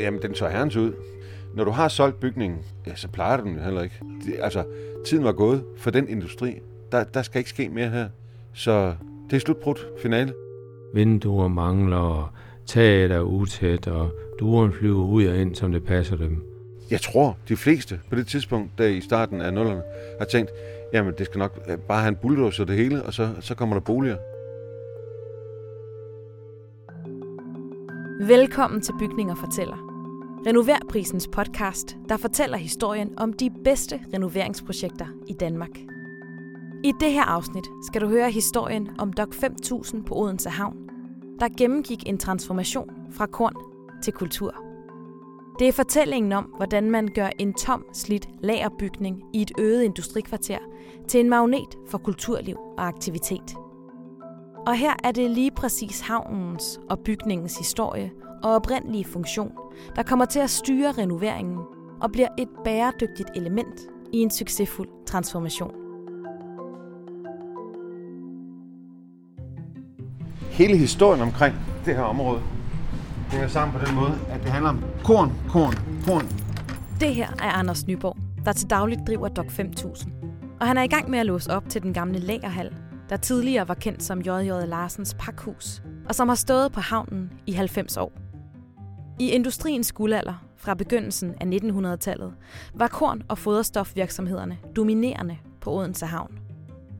Jamen, den så herrens ud. Når du har solgt bygningen, ja, så plejer du den heller ikke. Det, altså, tiden var gået for den industri. Der, der skal ikke ske mere her. Så det er slutbrudt finale. Vinduer mangler, og taget er utæt, og duren flyver ud og ind, som det passer dem. Jeg tror, de fleste på det tidspunkt, der i starten af nullerne, har tænkt, jamen det skal nok bare have en bulldozer det hele, og så, så kommer der boliger. Velkommen til Bygninger Fortæller. Renoverprisens podcast, der fortæller historien om de bedste renoveringsprojekter i Danmark. I det her afsnit skal du høre historien om Dok 5000 på Odense Havn, der gennemgik en transformation fra korn til kultur. Det er fortællingen om, hvordan man gør en tom, slidt lagerbygning i et øget industrikvarter til en magnet for kulturliv og aktivitet. Og her er det lige præcis havnens og bygningens historie og oprindelige funktion, der kommer til at styre renoveringen og bliver et bæredygtigt element i en succesfuld transformation. Hele historien omkring det her område hænger sammen på den måde, at det handler om korn, korn, korn. Det her er Anders Nyborg, der til dagligt driver Dok 5000. Og han er i gang med at låse op til den gamle lagerhal, der tidligere var kendt som J.J. Larsens pakhus, og som har stået på havnen i 90 år. I industriens guldalder fra begyndelsen af 1900-tallet var korn- og foderstofvirksomhederne dominerende på Odense Havn.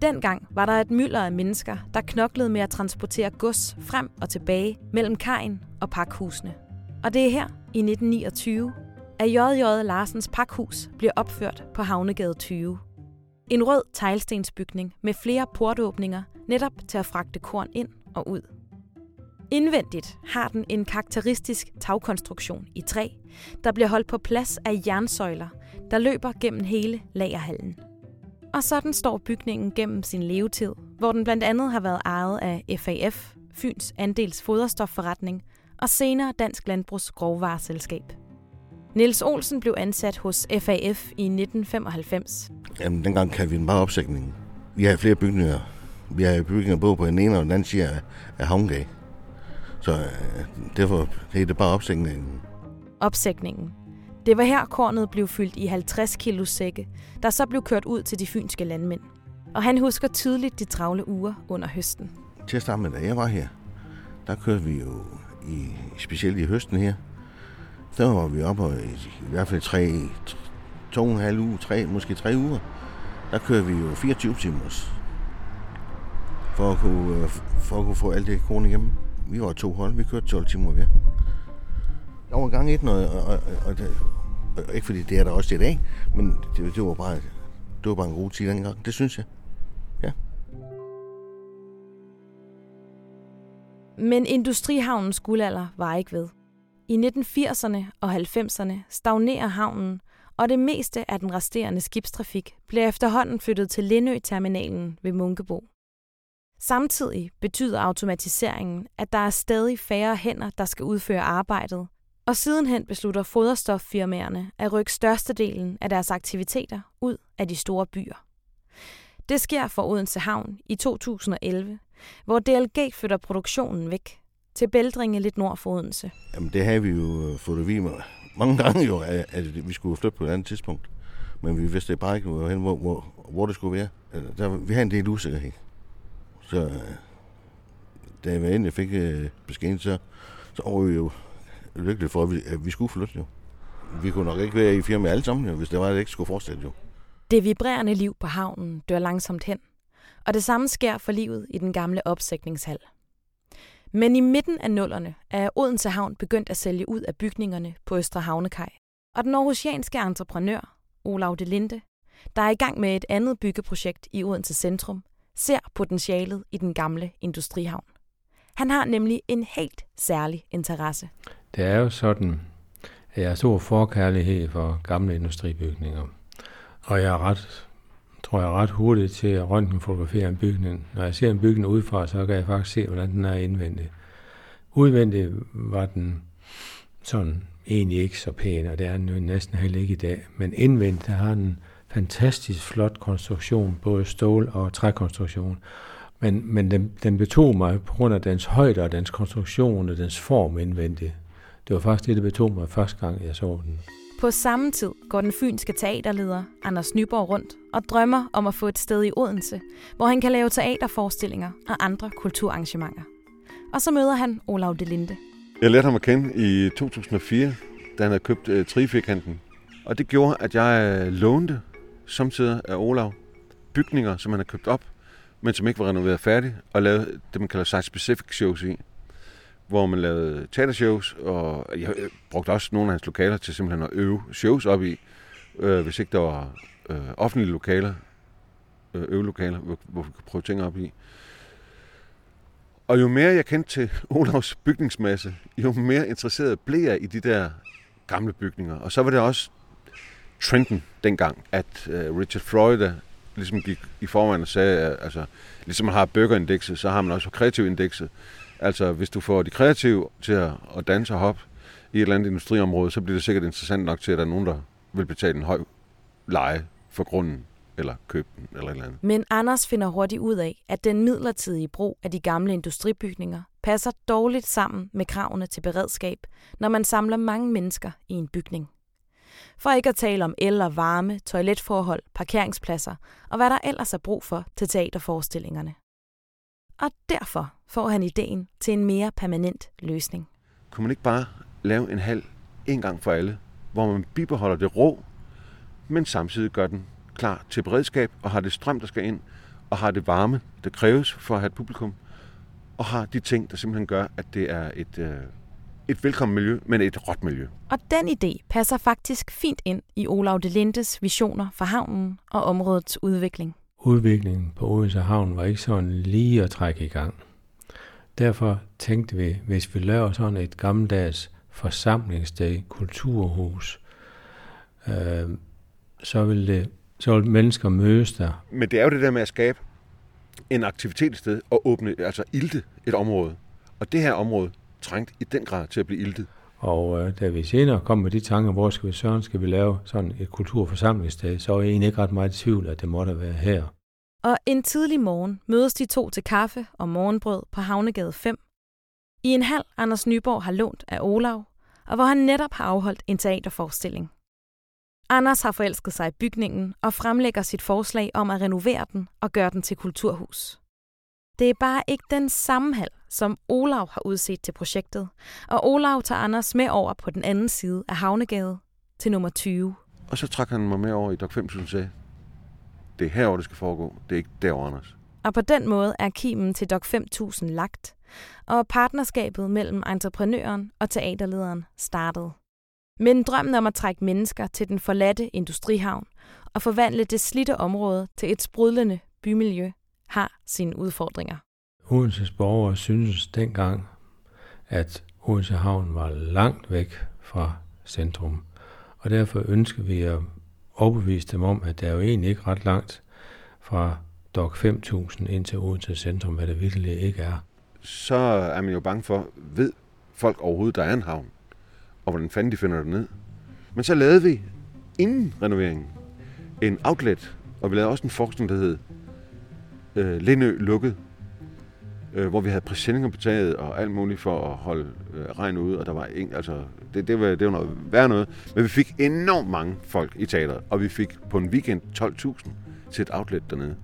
Dengang var der et mylder af mennesker, der knoklede med at transportere gods frem og tilbage mellem kajen og pakhusene. Og det er her, i 1929, at J.J. Larsens pakhus bliver opført på Havnegade 20. En rød teglstensbygning med flere portåbninger netop til at fragte korn ind og ud. Indvendigt har den en karakteristisk tagkonstruktion i træ, der bliver holdt på plads af jernsøjler, der løber gennem hele lagerhallen. Og sådan står bygningen gennem sin levetid, hvor den blandt andet har været ejet af FAF, Fyns Andels Foderstofforretning, og senere Dansk Landbrugs Grovvareselskab. Niels Olsen blev ansat hos FAF i 1995. Jamen, dengang kan vi bare opsætningen. Vi har flere bygninger. Vi har bygninger både på den ene og den anden side af, Havngade. Så øh, derfor er det bare opsætningen. Opsætningen. Det var her kornet blev fyldt i 50 kilo sække, der så blev kørt ud til de fynske landmænd. Og han husker tydeligt de travle uger under høsten. Til at starte med, da jeg var her, der kørte vi jo i, specielt i høsten her, der var vi oppe i, i hvert fald tre, to og en halv uge, tre, måske tre uger. Der kører vi jo 24 timer for at kunne, øh, for at kunne få alt det korn igennem. Vi var to hold, vi kørte 12 timer hver. Der var gang et, og, og, og, og, og, ikke fordi det er der også i dag, men det, det, var bare, det var bare en god tid dengang, det synes jeg. Ja. Men industrihavnens guldalder var ikke ved. I 1980'erne og 90'erne stagnerer havnen, og det meste af den resterende skibstrafik bliver efterhånden flyttet til Lindø-terminalen ved Munkebo. Samtidig betyder automatiseringen, at der er stadig færre hænder, der skal udføre arbejdet, og sidenhen beslutter foderstoffirmaerne at rykke størstedelen af deres aktiviteter ud af de store byer. Det sker for Odense Havn i 2011, hvor DLG flytter produktionen væk til Bældringe lidt nord for Odense. Jamen det har vi jo fået vi med mange gange jo, at, at vi skulle flytte på et andet tidspunkt. Men vi vidste bare ikke, hvor, hvor, hvor, hvor det skulle være. Der, vi havde en del usikkerhed. Så da jeg endelig fik øh, beskeden, så, så var vi jo lykkelige for, at vi, at vi skulle flytte jo. Vi kunne nok ikke være i firma alle sammen, jo, hvis det var, at det ikke skulle fortsætte jo. Det vibrerende liv på havnen dør langsomt hen, og det samme sker for livet i den gamle opsætningshal. Men i midten af nullerne er Odense Havn begyndt at sælge ud af bygningerne på Østre Havnekaj. Og den aarhusianske entreprenør, Olav de Linde, der er i gang med et andet byggeprojekt i Odense Centrum, ser potentialet i den gamle industrihavn. Han har nemlig en helt særlig interesse. Det er jo sådan, at jeg har stor forkærlighed for gamle industribygninger. Og jeg er ret, tror jeg, ret hurtigt til at røntgenfotografere en bygning. Når jeg ser en bygning udefra, så kan jeg faktisk se, hvordan den er indvendig. Udvendigt var den sådan egentlig ikke så pæn, og det er den jo næsten heller ikke i dag. Men indvendigt der har den fantastisk flot konstruktion, både stål- og trækonstruktion. Men, men den, den betog mig på grund af dens højde og dens konstruktion og dens form indvendigt. det var faktisk det, der betog mig første gang, jeg så den. På samme tid går den fynske teaterleder Anders Nyborg rundt og drømmer om at få et sted i Odense, hvor han kan lave teaterforestillinger og andre kulturarrangementer. Og så møder han Olav Delinde. Jeg lærte ham at kende i 2004, da han havde købt øh, uh, Trifikanten. Og det gjorde, at jeg øh, lånte samtidig af Olav bygninger, som han havde købt op, men som ikke var renoveret færdig, og lavede det, man kalder site-specific shows i hvor man lavede teatershows, og jeg brugte også nogle af hans lokaler til simpelthen at øve shows op i, øh, hvis ikke der var øh, offentlige lokaler, øh, øvelokaler, hvor, hvor vi kunne prøve ting op i. Og jo mere jeg kendte til Olavs bygningsmasse, jo mere interesseret blev jeg i de der gamle bygninger. Og så var det også trenden dengang, at øh, Richard Florida ligesom gik i forvejen og sagde, at altså, ligesom man har burgerindekset, så har man også kreativindekset. Altså, hvis du får de kreative til at, at danse og hoppe i et eller andet industriområde, så bliver det sikkert interessant nok til, at der er nogen, der vil betale en høj leje for grunden, eller købe den, eller et eller andet. Men Anders finder hurtigt ud af, at den midlertidige brug af de gamle industribygninger passer dårligt sammen med kravene til beredskab, når man samler mange mennesker i en bygning. For ikke at tale om el og varme, toiletforhold, parkeringspladser og hvad der ellers er brug for til teaterforestillingerne. Og derfor får han ideen til en mere permanent løsning. Kunne man ikke bare lave en hal en gang for alle, hvor man bibeholder det rå, men samtidig gør den klar til beredskab og har det strøm, der skal ind, og har det varme, der kræves for at have et publikum, og har de ting, der simpelthen gør, at det er et, øh, et velkommen miljø, men et råt miljø. Og den idé passer faktisk fint ind i Olav de Lindes visioner for havnen og områdets udvikling. Udviklingen på Odense Havn var ikke sådan lige at trække i gang. Derfor tænkte vi, hvis vi laver sådan et gammeldags forsamlingssted, kulturhus, øh, så vil det så vil mennesker mødes der. Men det er jo det der med at skabe en aktivitetssted og åbne, altså ilte et område. Og det her område trængt i den grad til at blive iltet. Og øh, da vi senere kom med de tanker, hvor skal vi søren skal vi lave sådan et kulturforsamlingssted, så var jeg egentlig ikke ret meget i tvivl, at det måtte være her. Og en tidlig morgen mødes de to til kaffe og morgenbrød på Havnegade 5. I en hal, Anders Nyborg har lånt af Olav, og hvor han netop har afholdt en teaterforestilling. Anders har forelsket sig i bygningen og fremlægger sit forslag om at renovere den og gøre den til kulturhus. Det er bare ikke den samme hal, som Olav har udset til projektet, og Olav tager Anders med over på den anden side af Havnegade til nummer 20. Og så trak han mig med over i Dok 5000 sagde, det er herovre, det skal foregå. Det er ikke derovre, Anders. Og på den måde er kimen til Dok 5000 lagt, og partnerskabet mellem entreprenøren og teaterlederen startet. Men drømmen om at trække mennesker til den forladte industrihavn og forvandle det slitte område til et sprudlende bymiljø har sine udfordringer. Odenses borgere synes dengang, at Odense Havn var langt væk fra centrum, og derfor ønsker vi at overbevise dem om, at der er jo egentlig ikke ret langt fra DOC 5000 ind til Odense Centrum, hvad det virkelig ikke er. Så er man jo bange for, ved folk overhovedet, der er en havn, og hvordan fanden de finder det ned. Men så lavede vi inden renoveringen en outlet, og vi lavede også en forskning, der hed øh, Lindø lukket, øh, hvor vi havde præsendinger på taget og alt muligt for at holde øh, regn ude, og der var ingen, altså, det, det, var, det var noget værd noget. Men vi fik enormt mange folk i teateret, og vi fik på en weekend 12.000 til et outlet dernede.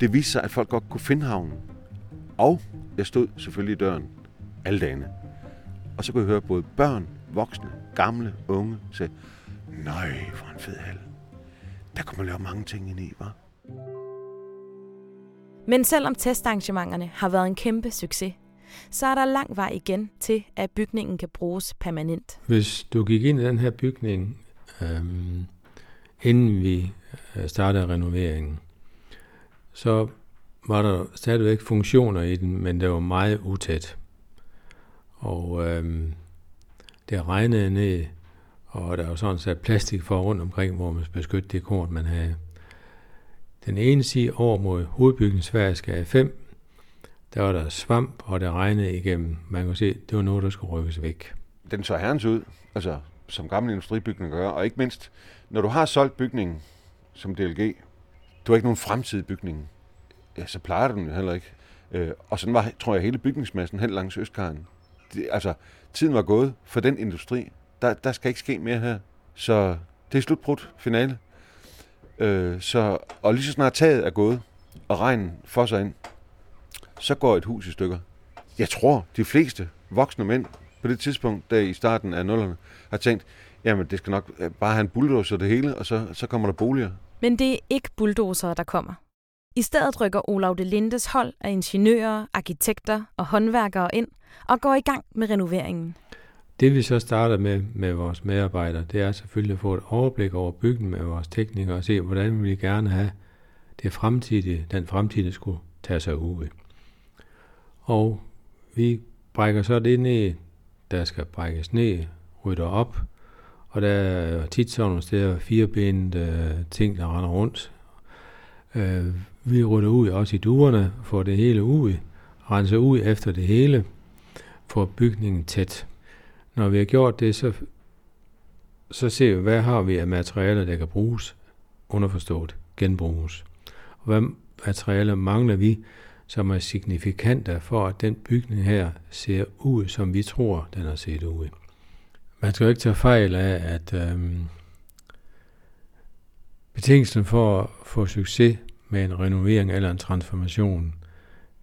Det viste sig, at folk godt kunne finde havnen. Og jeg stod selvfølgelig i døren alle dagene. Og så kunne jeg høre både børn, voksne, gamle, unge sige, nej, hvor en fed hal. Der kunne man lave mange ting ind i, var. Men selvom testarrangementerne har været en kæmpe succes, så er der lang vej igen til, at bygningen kan bruges permanent. Hvis du gik ind i den her bygning, øhm, inden vi øh, startede renoveringen, så var der stadigvæk funktioner i den, men det var meget utæt. Og øhm, det regnede ned, og der var sådan sat plastik for rundt omkring, hvor man beskyttede det kort, man havde. Den ene side over mod hovedbygningsværket 5, der var der svamp, og det regnede igennem. Man kan se, det var noget, der skulle rykkes væk. Den så herrens ud, altså som gamle industribygninger gør, og ikke mindst, når du har solgt bygningen som DLG, du har ikke nogen fremtidig bygning, ja, så plejer du den jo heller ikke. Øh, og sådan var, tror jeg, hele bygningsmassen helt langs Østkaren. Det, altså, tiden var gået for den industri. Der, der skal ikke ske mere her. Så det er slutbrudt finale. Øh, så, og lige så snart taget er gået, og regnen får sig ind, så går et hus i stykker. Jeg tror, de fleste voksne mænd på det tidspunkt, der i starten af nullerne, har tænkt, jamen det skal nok øh, bare have en bulldozer det hele, og så, så kommer der boliger. Men det er ikke bulldozere, der kommer. I stedet rykker Olav de Lindes hold af ingeniører, arkitekter og håndværkere ind og går i gang med renoveringen. Det vi så starter med med vores medarbejdere, det er selvfølgelig at få et overblik over bygningen med vores teknikere og se, hvordan vi gerne have det fremtidige, den fremtidige skulle tage sig ud. Og vi brækker så det ned, der skal brækkes ned, rydder op, og der er tit sådan nogle steder firebenede øh, ting, der render rundt. Øh, vi rydder ud også i duerne, får det hele ud, renser ud efter det hele, får bygningen tæt. Når vi har gjort det, så, så ser vi, hvad har vi af materialer, der kan bruges, underforstået, genbruges. Og hvad materialer mangler vi, som er signifikante for, at den bygning her ser ud, som vi tror, den har set ud. Man skal jo ikke tage fejl af, at øhm, betingelsen for at få succes med en renovering eller en transformation,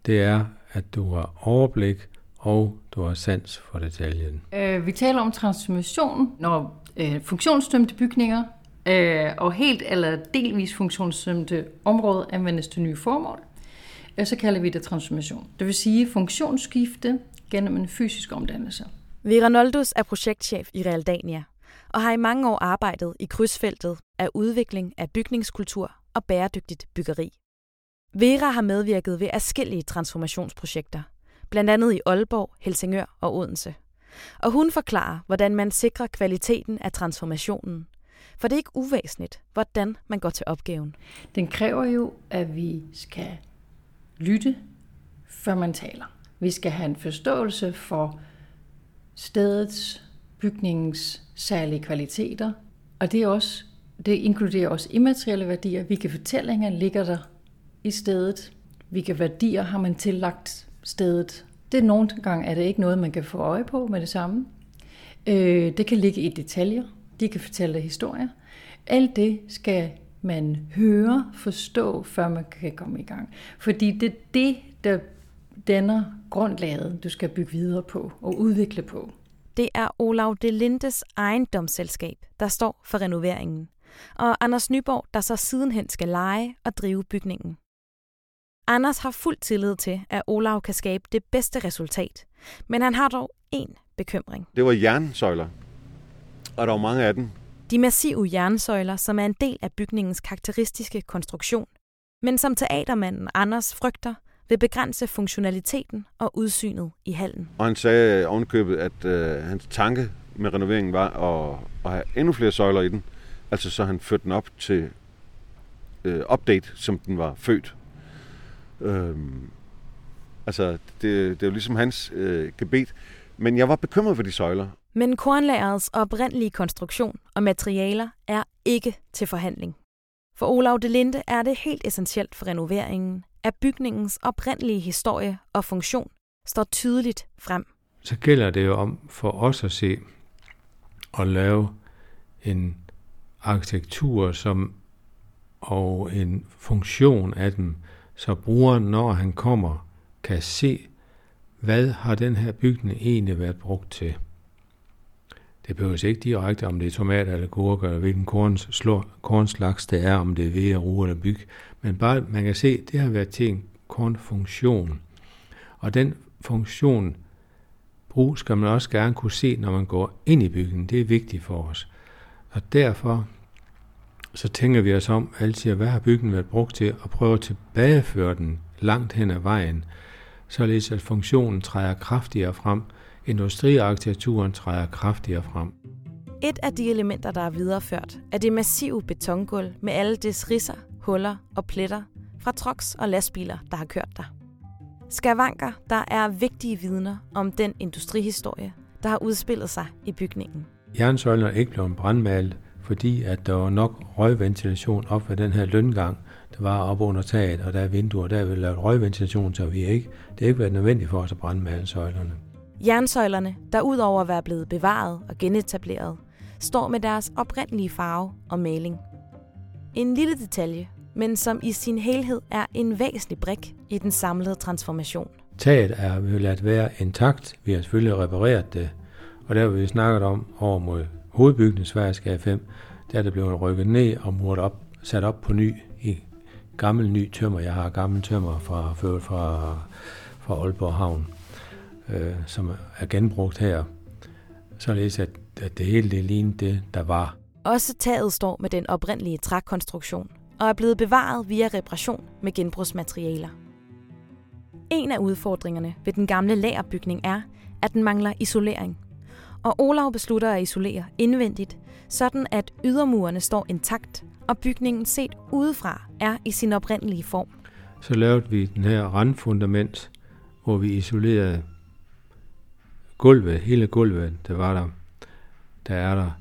det er, at du har overblik og du har sans for detaljen. Øh, vi taler om transformation, når øh, funktionsdømte bygninger øh, og helt eller delvis funktionsdømte områder anvendes til nye formål. Øh, så kalder vi det transformation. Det vil sige funktionsskifte gennem en fysisk omdannelse. Vera Noldus er projektchef i Realdania og har i mange år arbejdet i krydsfeltet af udvikling af bygningskultur og bæredygtigt byggeri. Vera har medvirket ved forskellige transformationsprojekter, blandt andet i Aalborg, Helsingør og Odense. Og hun forklarer, hvordan man sikrer kvaliteten af transformationen. For det er ikke uvæsentligt, hvordan man går til opgaven. Den kræver jo, at vi skal lytte, før man taler. Vi skal have en forståelse for stedets, bygningens særlige kvaliteter, og det, er også, det inkluderer også immaterielle værdier. Hvilke fortællinger ligger der i stedet? Hvilke værdier har man tillagt stedet? Det er nogle gange er det ikke noget, man kan få øje på med det samme. Øh, det kan ligge i detaljer. De kan fortælle historier. Alt det skal man høre, forstå, før man kan komme i gang. Fordi det er det, der danner grundlaget, du skal bygge videre på og udvikle på. Det er Olav de Lindes ejendomsselskab, der står for renoveringen, og Anders Nyborg, der så sidenhen skal lege og drive bygningen. Anders har fuld tillid til, at Olav kan skabe det bedste resultat, men han har dog én bekymring. Det var jernsøjler, og der var mange af dem. De massive jernsøjler, som er en del af bygningens karakteristiske konstruktion, men som teatermanden Anders frygter, vil begrænse funktionaliteten og udsynet i hallen. Og han sagde ovenkøbet, at øh, hans tanke med renoveringen var at, at have endnu flere søjler i den. Altså så han førte den op til øh, update, som den var født. Øhm, altså, det, det er jo ligesom hans øh, gebet. Men jeg var bekymret for de søjler. Men kornlagerets oprindelige konstruktion og materialer er ikke til forhandling. For Olav de Linde er det helt essentielt for renoveringen, at bygningens oprindelige historie og funktion står tydeligt frem. Så gælder det jo om for os at se og lave en arkitektur som, og en funktion af dem, så brugeren, når han kommer, kan se, hvad har den her bygning egentlig været brugt til. Det behøver ikke direkte, om det er tomater eller gurker, eller hvilken korns, slår, kornslags det er, om det er ved, rue eller byg. Men bare, man kan se, det har været til en kornfunktion. Og den funktion brug skal man også gerne kunne se, når man går ind i bygningen. Det er vigtigt for os. Og derfor så tænker vi os om altid, hvad har bygningen været brugt til, og prøver at tilbageføre den langt hen ad vejen, således at funktionen træder kraftigere frem, industriarkitekturen træder kraftigere frem. Et af de elementer, der er videreført, er det massive betongulv med alle dets risser, huller og pletter fra trucks og lastbiler, der har kørt der. Skavanker, der er vigtige vidner om den industrihistorie, der har udspillet sig i bygningen. Jernsøjlen er ikke blevet brandmalet, fordi at der var nok røgventilation op ved den her løngang, der var op under taget, og der er vinduer, der er lavet røgventilation, så vi ikke, det har ikke været nødvendigt for os at brandmale søjlerne. Jernsøjlerne, der udover at være blevet bevaret og genetableret, står med deres oprindelige farve og maling. En lille detalje, men som i sin helhed er en væsentlig brik i den samlede transformation. Taget er vi ladt være intakt. Vi har selvfølgelig repareret det, og der har vi snakket om over mod hovedbygningen Sveriges 5, der er det blevet rykket ned og muret op, sat op på ny i gammel ny tømmer. Jeg har gammel tømmer fra, fra, fra, fra Aalborg Havn, øh, som er genbrugt her, således at, at det hele det lignede det, der var. Også taget står med den oprindelige trækonstruktion og er blevet bevaret via reparation med genbrugsmaterialer. En af udfordringerne ved den gamle lagerbygning er, at den mangler isolering. Og Olav beslutter at isolere indvendigt, sådan at ydermurene står intakt, og bygningen set udefra er i sin oprindelige form. Så lavede vi den her randfundament, hvor vi isolerede gulvet, hele gulvet, der var der, der er der.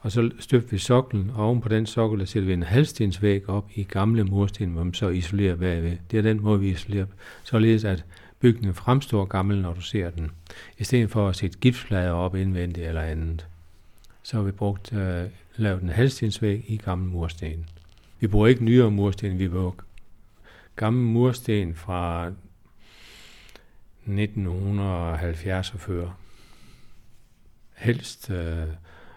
Og så støbte vi soklen, og oven på den sokkel, der sætter vi en halvstensvæg op i gamle mursten, hvor man så isolerer bagved. Det er den måde, vi isolerer, således at bygningen fremstår gammel, når du ser den. I stedet for at sætte gipsplader op indvendigt eller andet, så har vi brugt, øh, lavet en halvstensvæg i gammel mursten. Vi bruger ikke nyere mursten, vi bruger gammel mursten fra 1970 og før. Helst øh,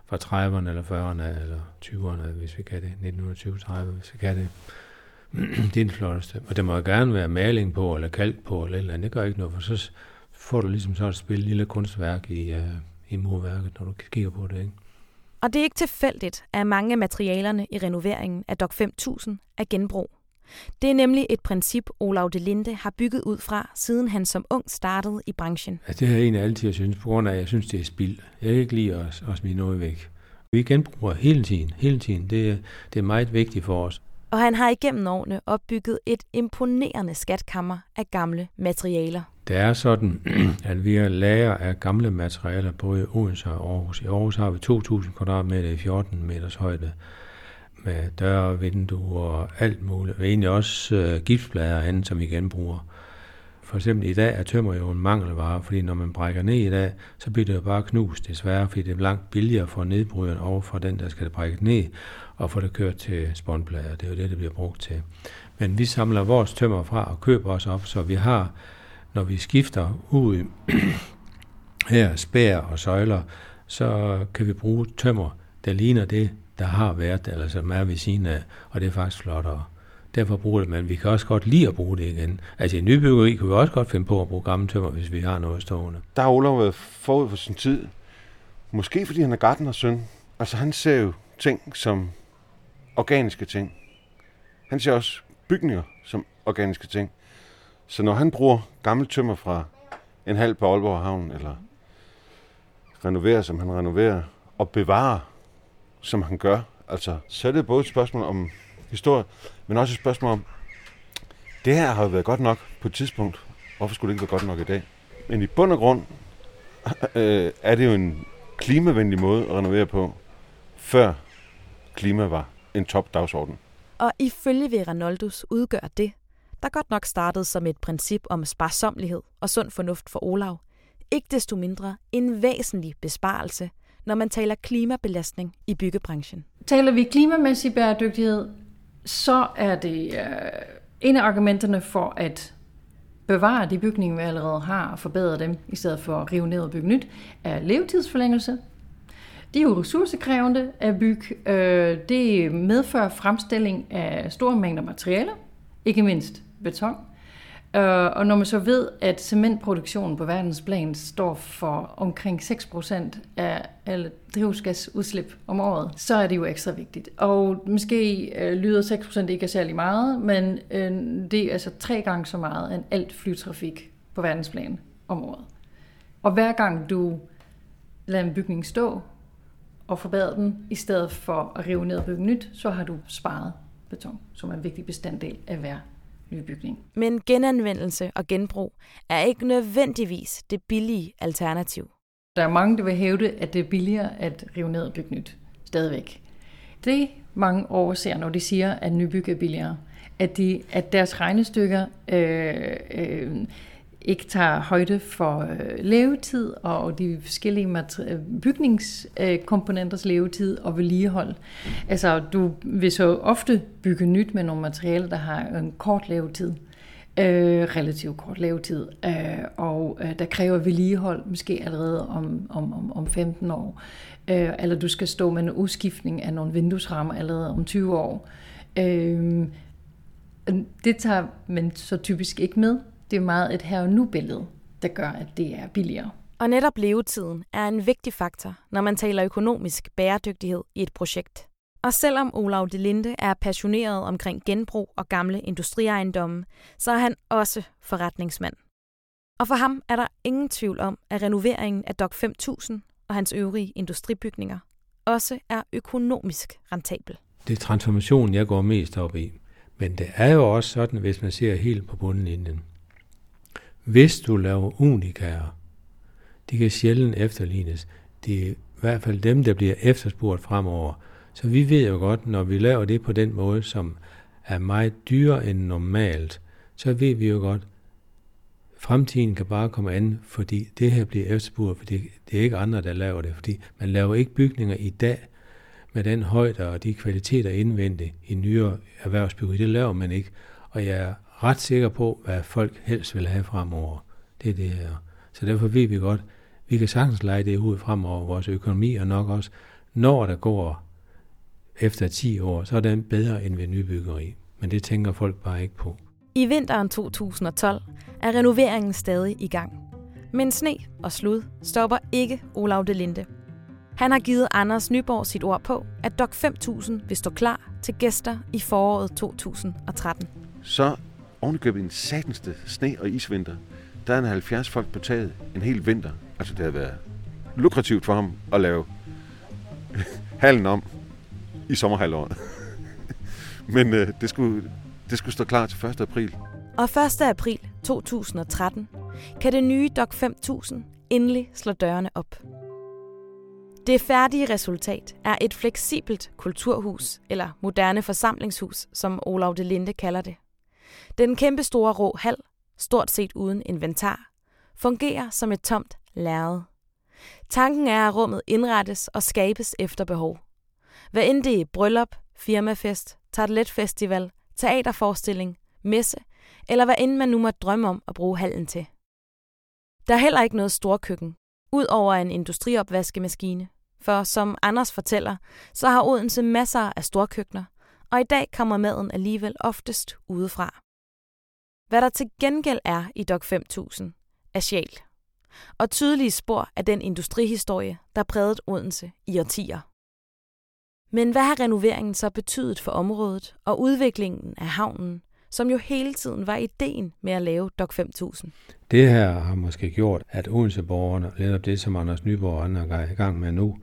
fra 30'erne eller 40'erne eller 20'erne, hvis vi kan det. 1920-30, hvis vi kan det. det er den flotteste. Og der må gerne være maling på, eller kalk på, eller eller andet. Det gør ikke noget, for så får du ligesom så et spil lille kunstværk i, uh, i murværket, når du kigger på det. Ikke? Og det er ikke tilfældigt, at mange af materialerne i renoveringen af Dok 5000 er genbrug. Det er nemlig et princip, Olav de Linde har bygget ud fra, siden han som ung startede i branchen. Altså, det har jeg egentlig altid synes, på grund af, at jeg synes, det er spild. Jeg kan ikke lide at, at smide noget væk. Vi genbruger hele tiden, hele tiden. Det, det er meget vigtigt for os. Og han har igennem årene opbygget et imponerende skatkammer af gamle materialer. Det er sådan, at vi er lager af gamle materialer både i Odense og Aarhus. I Aarhus har vi 2.000 kvadratmeter i 14 meters højde med døre, vinduer og alt muligt. Og egentlig også øh, giftblader og andet, som vi genbruger. For eksempel i dag er tømmer jo en mangelvare, fordi når man brækker ned i dag, så bliver det jo bare knust desværre, fordi det er langt billigere for nedbryderen over for den, der skal det brække ned, og få det kørt til spåndplader. Det er jo det, det bliver brugt til. Men vi samler vores tømmer fra og køber os op, så vi har, når vi skifter ud her, spær og søjler, så kan vi bruge tømmer, der ligner det, der har været, eller som er ved siden af, og det er faktisk flottere. Derfor bruger det, men vi kan også godt lide at bruge det igen. Altså i nybyggeri kan vi også godt finde på at bruge gamle tømmer, hvis vi har noget stående. Der har Olav været forud for sin tid. Måske fordi han er gartners søn. Altså han ser jo ting som organiske ting. Han ser også bygninger som organiske ting. Så når han bruger gammel tømmer fra en halv på Aalborg Havn, eller renoverer, som han renoverer, og bevarer, som han gør, altså, så er det både et spørgsmål om historie, men også et spørgsmål om, det her har jo været godt nok på et tidspunkt. Hvorfor skulle det ikke være godt nok i dag? Men i bund og grund øh, er det jo en klimavenlig måde at renovere på, før klima var en top dagsorden. Og ifølge Vera Noldus udgør det, der godt nok startede som et princip om sparsomlighed og sund fornuft for Olav, ikke desto mindre en væsentlig besparelse, når man taler klimabelastning i byggebranchen. Taler vi klimamæssig bæredygtighed, så er det øh, en af argumenterne for at bevare de bygninger, vi allerede har, og forbedre dem, i stedet for at rive ned og bygge nyt, er levetidsforlængelse. Det er jo ressourcekrævende at bygge. Øh, det medfører fremstilling af store mængder materialer, ikke mindst beton. Øh, og når man så ved, at cementproduktionen på verdensplan står for omkring 6% af alle drivhusgasudslip om året, så er det jo ekstra vigtigt. Og måske øh, lyder 6% ikke særlig meget, men det er altså tre gange så meget end alt flytrafik på verdensplan om året. Og hver gang du lader en bygning stå og forbedrer den, i stedet for at rive ned og bygge nyt, så har du sparet beton, som er en vigtig bestanddel af hver nybygning. Men genanvendelse og genbrug er ikke nødvendigvis det billige alternativ. Der er mange, der vil hævde, at det er billigere at rive ned og bygge nyt. Stadigvæk. Det mange overser, når de siger, at nybyg er billigere, at, de, at deres regnestykker øh, øh, ikke tager højde for øh, levetid og de forskellige bygningskomponenters levetid og vedligehold. Altså, du vil så ofte bygge nyt med nogle materialer, der har en kort levetid. Øh, relativt kort levetid, øh, og øh, der kræver vedligehold måske allerede om, om, om, om 15 år. Øh, eller du skal stå med en udskiftning af nogle vinduesrammer allerede om 20 år. Øh, det tager man så typisk ikke med. Det er meget et her og nu billede, der gør, at det er billigere. Og netop levetiden er en vigtig faktor, når man taler økonomisk bæredygtighed i et projekt. Og selvom Olav de Linde er passioneret omkring genbrug og gamle industriejendomme, så er han også forretningsmand. Og for ham er der ingen tvivl om, at renoveringen af Dok 5000 og hans øvrige industribygninger også er økonomisk rentabel. Det er transformationen, jeg går mest op i. Men det er jo også sådan, hvis man ser helt på bundlinjen. Hvis du laver unikager, de kan sjældent efterlignes. Det er i hvert fald dem, der bliver efterspurgt fremover. Så vi ved jo godt, når vi laver det på den måde, som er meget dyrere end normalt, så ved vi jo godt, fremtiden kan bare komme an, fordi det her bliver efterspurgt, fordi det er ikke andre, der laver det. Fordi man laver ikke bygninger i dag med den højde og de kvaliteter indvendigt i nyere erhvervsbyggeri. Det laver man ikke. Og jeg er ret sikker på, hvad folk helst vil have fremover. Det er det her. Så derfor ved vi godt, vi kan sagtens lege det ud fremover. Vores økonomi er nok også, når der går efter 10 år, så er den bedre end ved nybyggeri. Men det tænker folk bare ikke på. I vinteren 2012 er renoveringen stadig i gang. Men sne og slud stopper ikke Olav de Linde. Han har givet Anders Nyborg sit ord på, at Dok 5000 vil stå klar til gæster i foråret 2013. Så ovenikøbet en satenste sne- og isvinter. Der er en 70 folk på taget en hel vinter. Altså det har været lukrativt for ham at lave halen om i sommerhalvåret. Men øh, det, skulle, det skulle stå klar til 1. april. Og 1. april 2013 kan det nye Dok 5000 endelig slå dørene op. Det færdige resultat er et fleksibelt kulturhus, eller moderne forsamlingshus, som Olav de Linde kalder det. Den kæmpe store rå hal, stort set uden inventar, fungerer som et tomt lærred. Tanken er, at rummet indrettes og skabes efter behov. Hvad end det er bryllup, firmafest, tartletfestival, teaterforestilling, messe, eller hvad end man nu må drømme om at bruge hallen til. Der er heller ikke noget storkøkken, ud over en industriopvaskemaskine. For som Anders fortæller, så har Odense masser af storkøkkener, og i dag kommer maden alligevel oftest udefra. Hvad der til gengæld er i Dok 5000, er sjæl. Og tydelige spor af den industrihistorie, der prægede Odense i årtier. Men hvad har renoveringen så betydet for området og udviklingen af havnen, som jo hele tiden var ideen med at lave Dok 5000? Det her har måske gjort, at Odenseborgerne, netop det, som Anders Nyborg og andre er i gang med nu,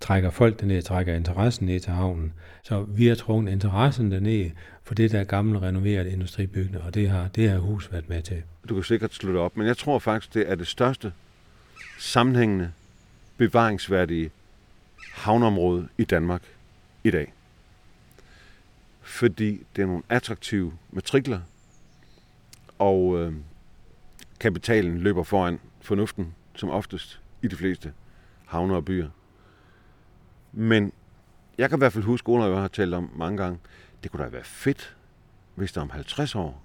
trækker folk derned, trækker interessen ned til havnen. Så vi har trukket interessen derned for det der gamle renoverede industribygning, og det har det her hus været med til. Du kan sikkert slutte op, men jeg tror faktisk, det er det største sammenhængende, bevaringsværdige havneområde i Danmark i dag. Fordi det er nogle attraktive matrikler, og øh, kapitalen løber foran fornuften, som oftest i de fleste havner og byer. Men jeg kan i hvert fald huske, at jeg har talt om mange gange, det kunne da være fedt, hvis der om 50 år,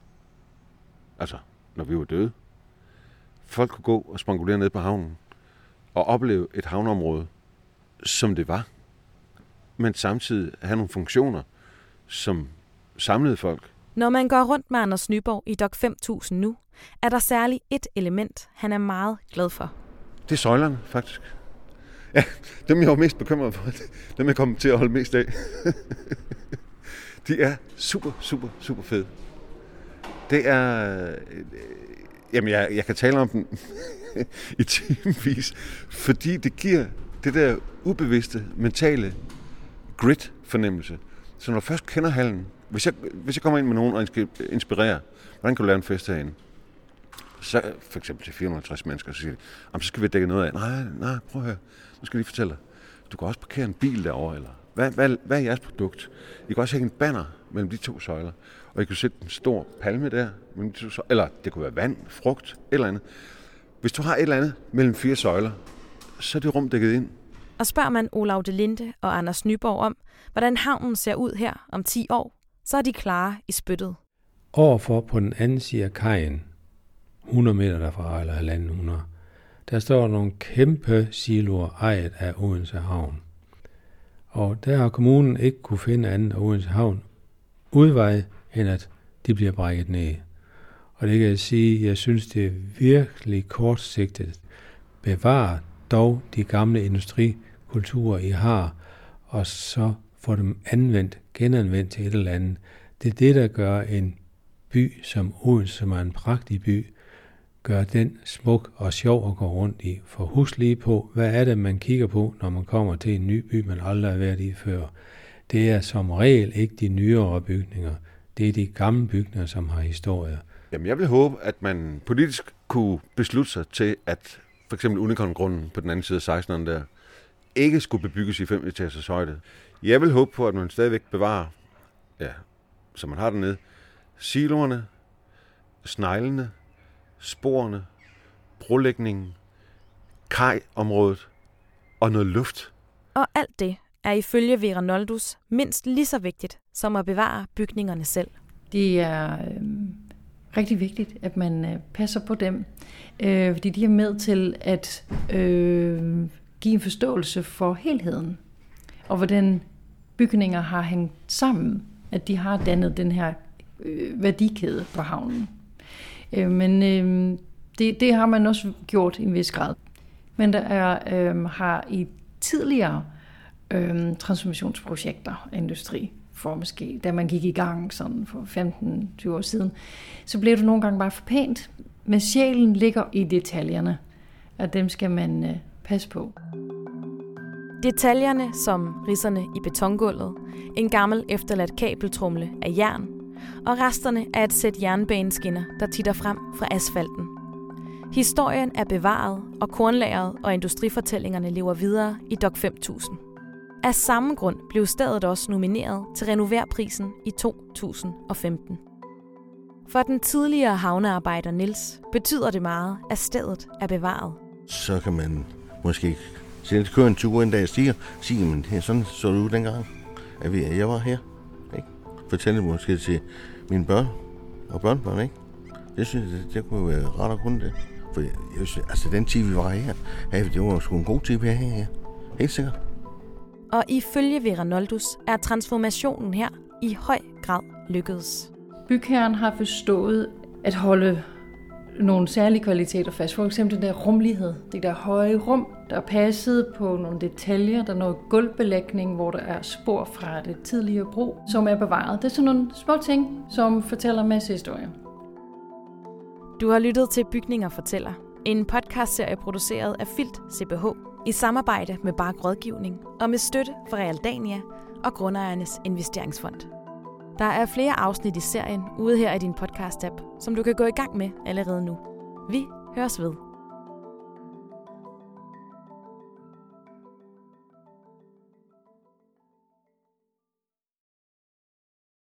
altså når vi var døde, folk kunne gå og spangulere ned på havnen og opleve et havneområde, som det var, men samtidig have nogle funktioner, som samlede folk. Når man går rundt med Anders Nyborg i Dok 5000 nu, er der særligt et element, han er meget glad for. Det er søjlerne, faktisk. Ja, dem jeg var mest bekymret for, dem jeg kommer til at holde mest af. De er super, super, super fede. Det er... Øh, jamen, jeg, jeg kan tale om dem i timevis, fordi det giver det der ubevidste, mentale grit-fornemmelse. Så når du først kender hallen, hvis jeg, hvis jeg kommer ind med nogen og inspirerer, hvordan kan du lave en fest herinde? Så for eksempel til 450 mennesker, så siger de, så skal vi dække noget af. Nej, nej, prøv at høre. Nu skal jeg lige fortælle dig. Du kan også parkere en bil derovre, eller hvad, hvad, hvad er jeres produkt? I kan også hænge en banner mellem de to søjler. og I kunne sætte en stor palme der, men to så- eller det kunne være vand, frugt, et eller andet. Hvis du har et eller andet mellem fire søjler, så er det rum dækket ind. Og spørger man Olav de Linde og Anders Nyborg om, hvordan havnen ser ud her om 10 år, så er de klare i spyttet. Overfor på den anden side af kajen, 100 meter derfra, eller 1.500, der står nogle kæmpe siloer ejet af Odense Havn. Og der har kommunen ikke kunne finde anden af Odense Havn udvej, end at de bliver brækket ned. Og det kan jeg sige, jeg synes, det er virkelig kortsigtet. Bevar dog de gamle kulturer, I har, og så få dem anvendt, genanvendt til et eller andet. Det er det, der gør en by som Odense, som er en prægtig by, gør den smuk og sjov at gå rundt i. For husk lige på, hvad er det, man kigger på, når man kommer til en ny by, man aldrig har været i før. Det er som regel ikke de nyere bygninger. Det er de gamle bygninger, som har historie. Jamen, jeg vil håbe, at man politisk kunne beslutte sig til, at for eksempel Unicorn-grunden på den anden side af 16'eren der, ikke skulle bebygges i 5 etagers højde. Jeg vil håbe på, at man stadigvæk bevarer, ja, som man har dernede, siloerne, sneglene, sporene, brolægningen, kajområdet og noget luft. Og alt det er ifølge Vera Noldus mindst lige så vigtigt som at bevare bygningerne selv. Det er øh, rigtig vigtigt, at man øh, passer på dem, øh, fordi de er med til at øh, give en forståelse for helheden, og hvordan bygninger har hængt sammen, at de har dannet den her øh, værdikæde på havnen. Øh, men øh, det, det har man også gjort i en vis grad. Men der er, øh, har i tidligere øh, transformationsprojekter af industri, for måske, da man gik i gang sådan for 15-20 år siden, så blev det nogle gange bare for pænt. Men sjælen ligger i detaljerne, og dem skal man øh, passe på. Detaljerne som risserne i betongulvet, en gammel efterladt kabeltrumle af jern og resterne af et sæt jernbaneskinner, der titter frem fra asfalten. Historien er bevaret, og kornlageret og industrifortællingerne lever videre i Dok 5000. Af samme grund blev stedet også nomineret til Renoverprisen i 2015. For den tidligere havnearbejder Nils betyder det meget, at stedet er bevaret. Så kan man måske selv køre en tur en dag og stiger, sige, men det, sådan så det ud dengang, at vi- at jeg var her. Ikke? Fortælle det måske til mine børn og børnebørn, ikke? Det synes jeg, det, det kunne være ret og kun det. For jeg, jeg synes, altså den tid, vi var her, hey, det var sgu en god tid, vi er her. Helt sikkert. Og ifølge Vera Noldus er transformationen her i høj grad lykkedes. Bygherren har forstået at holde nogle særlige kvaliteter fast. For eksempel den der rumlighed, det der høje rum, der er passet på nogle detaljer. Der er noget gulvbelægning, hvor der er spor fra det tidligere brug, som er bevaret. Det er sådan nogle små ting, som fortæller en masse historie. Du har lyttet til Bygninger fortæller, en podcastserie produceret af Filt CBH i samarbejde med Bark Rådgivning og med støtte fra Realdania og Grundejernes Investeringsfond. Der er flere afsnit i serien ude her i din podcast-app, som du kan gå i gang med allerede nu. Vi høres ved.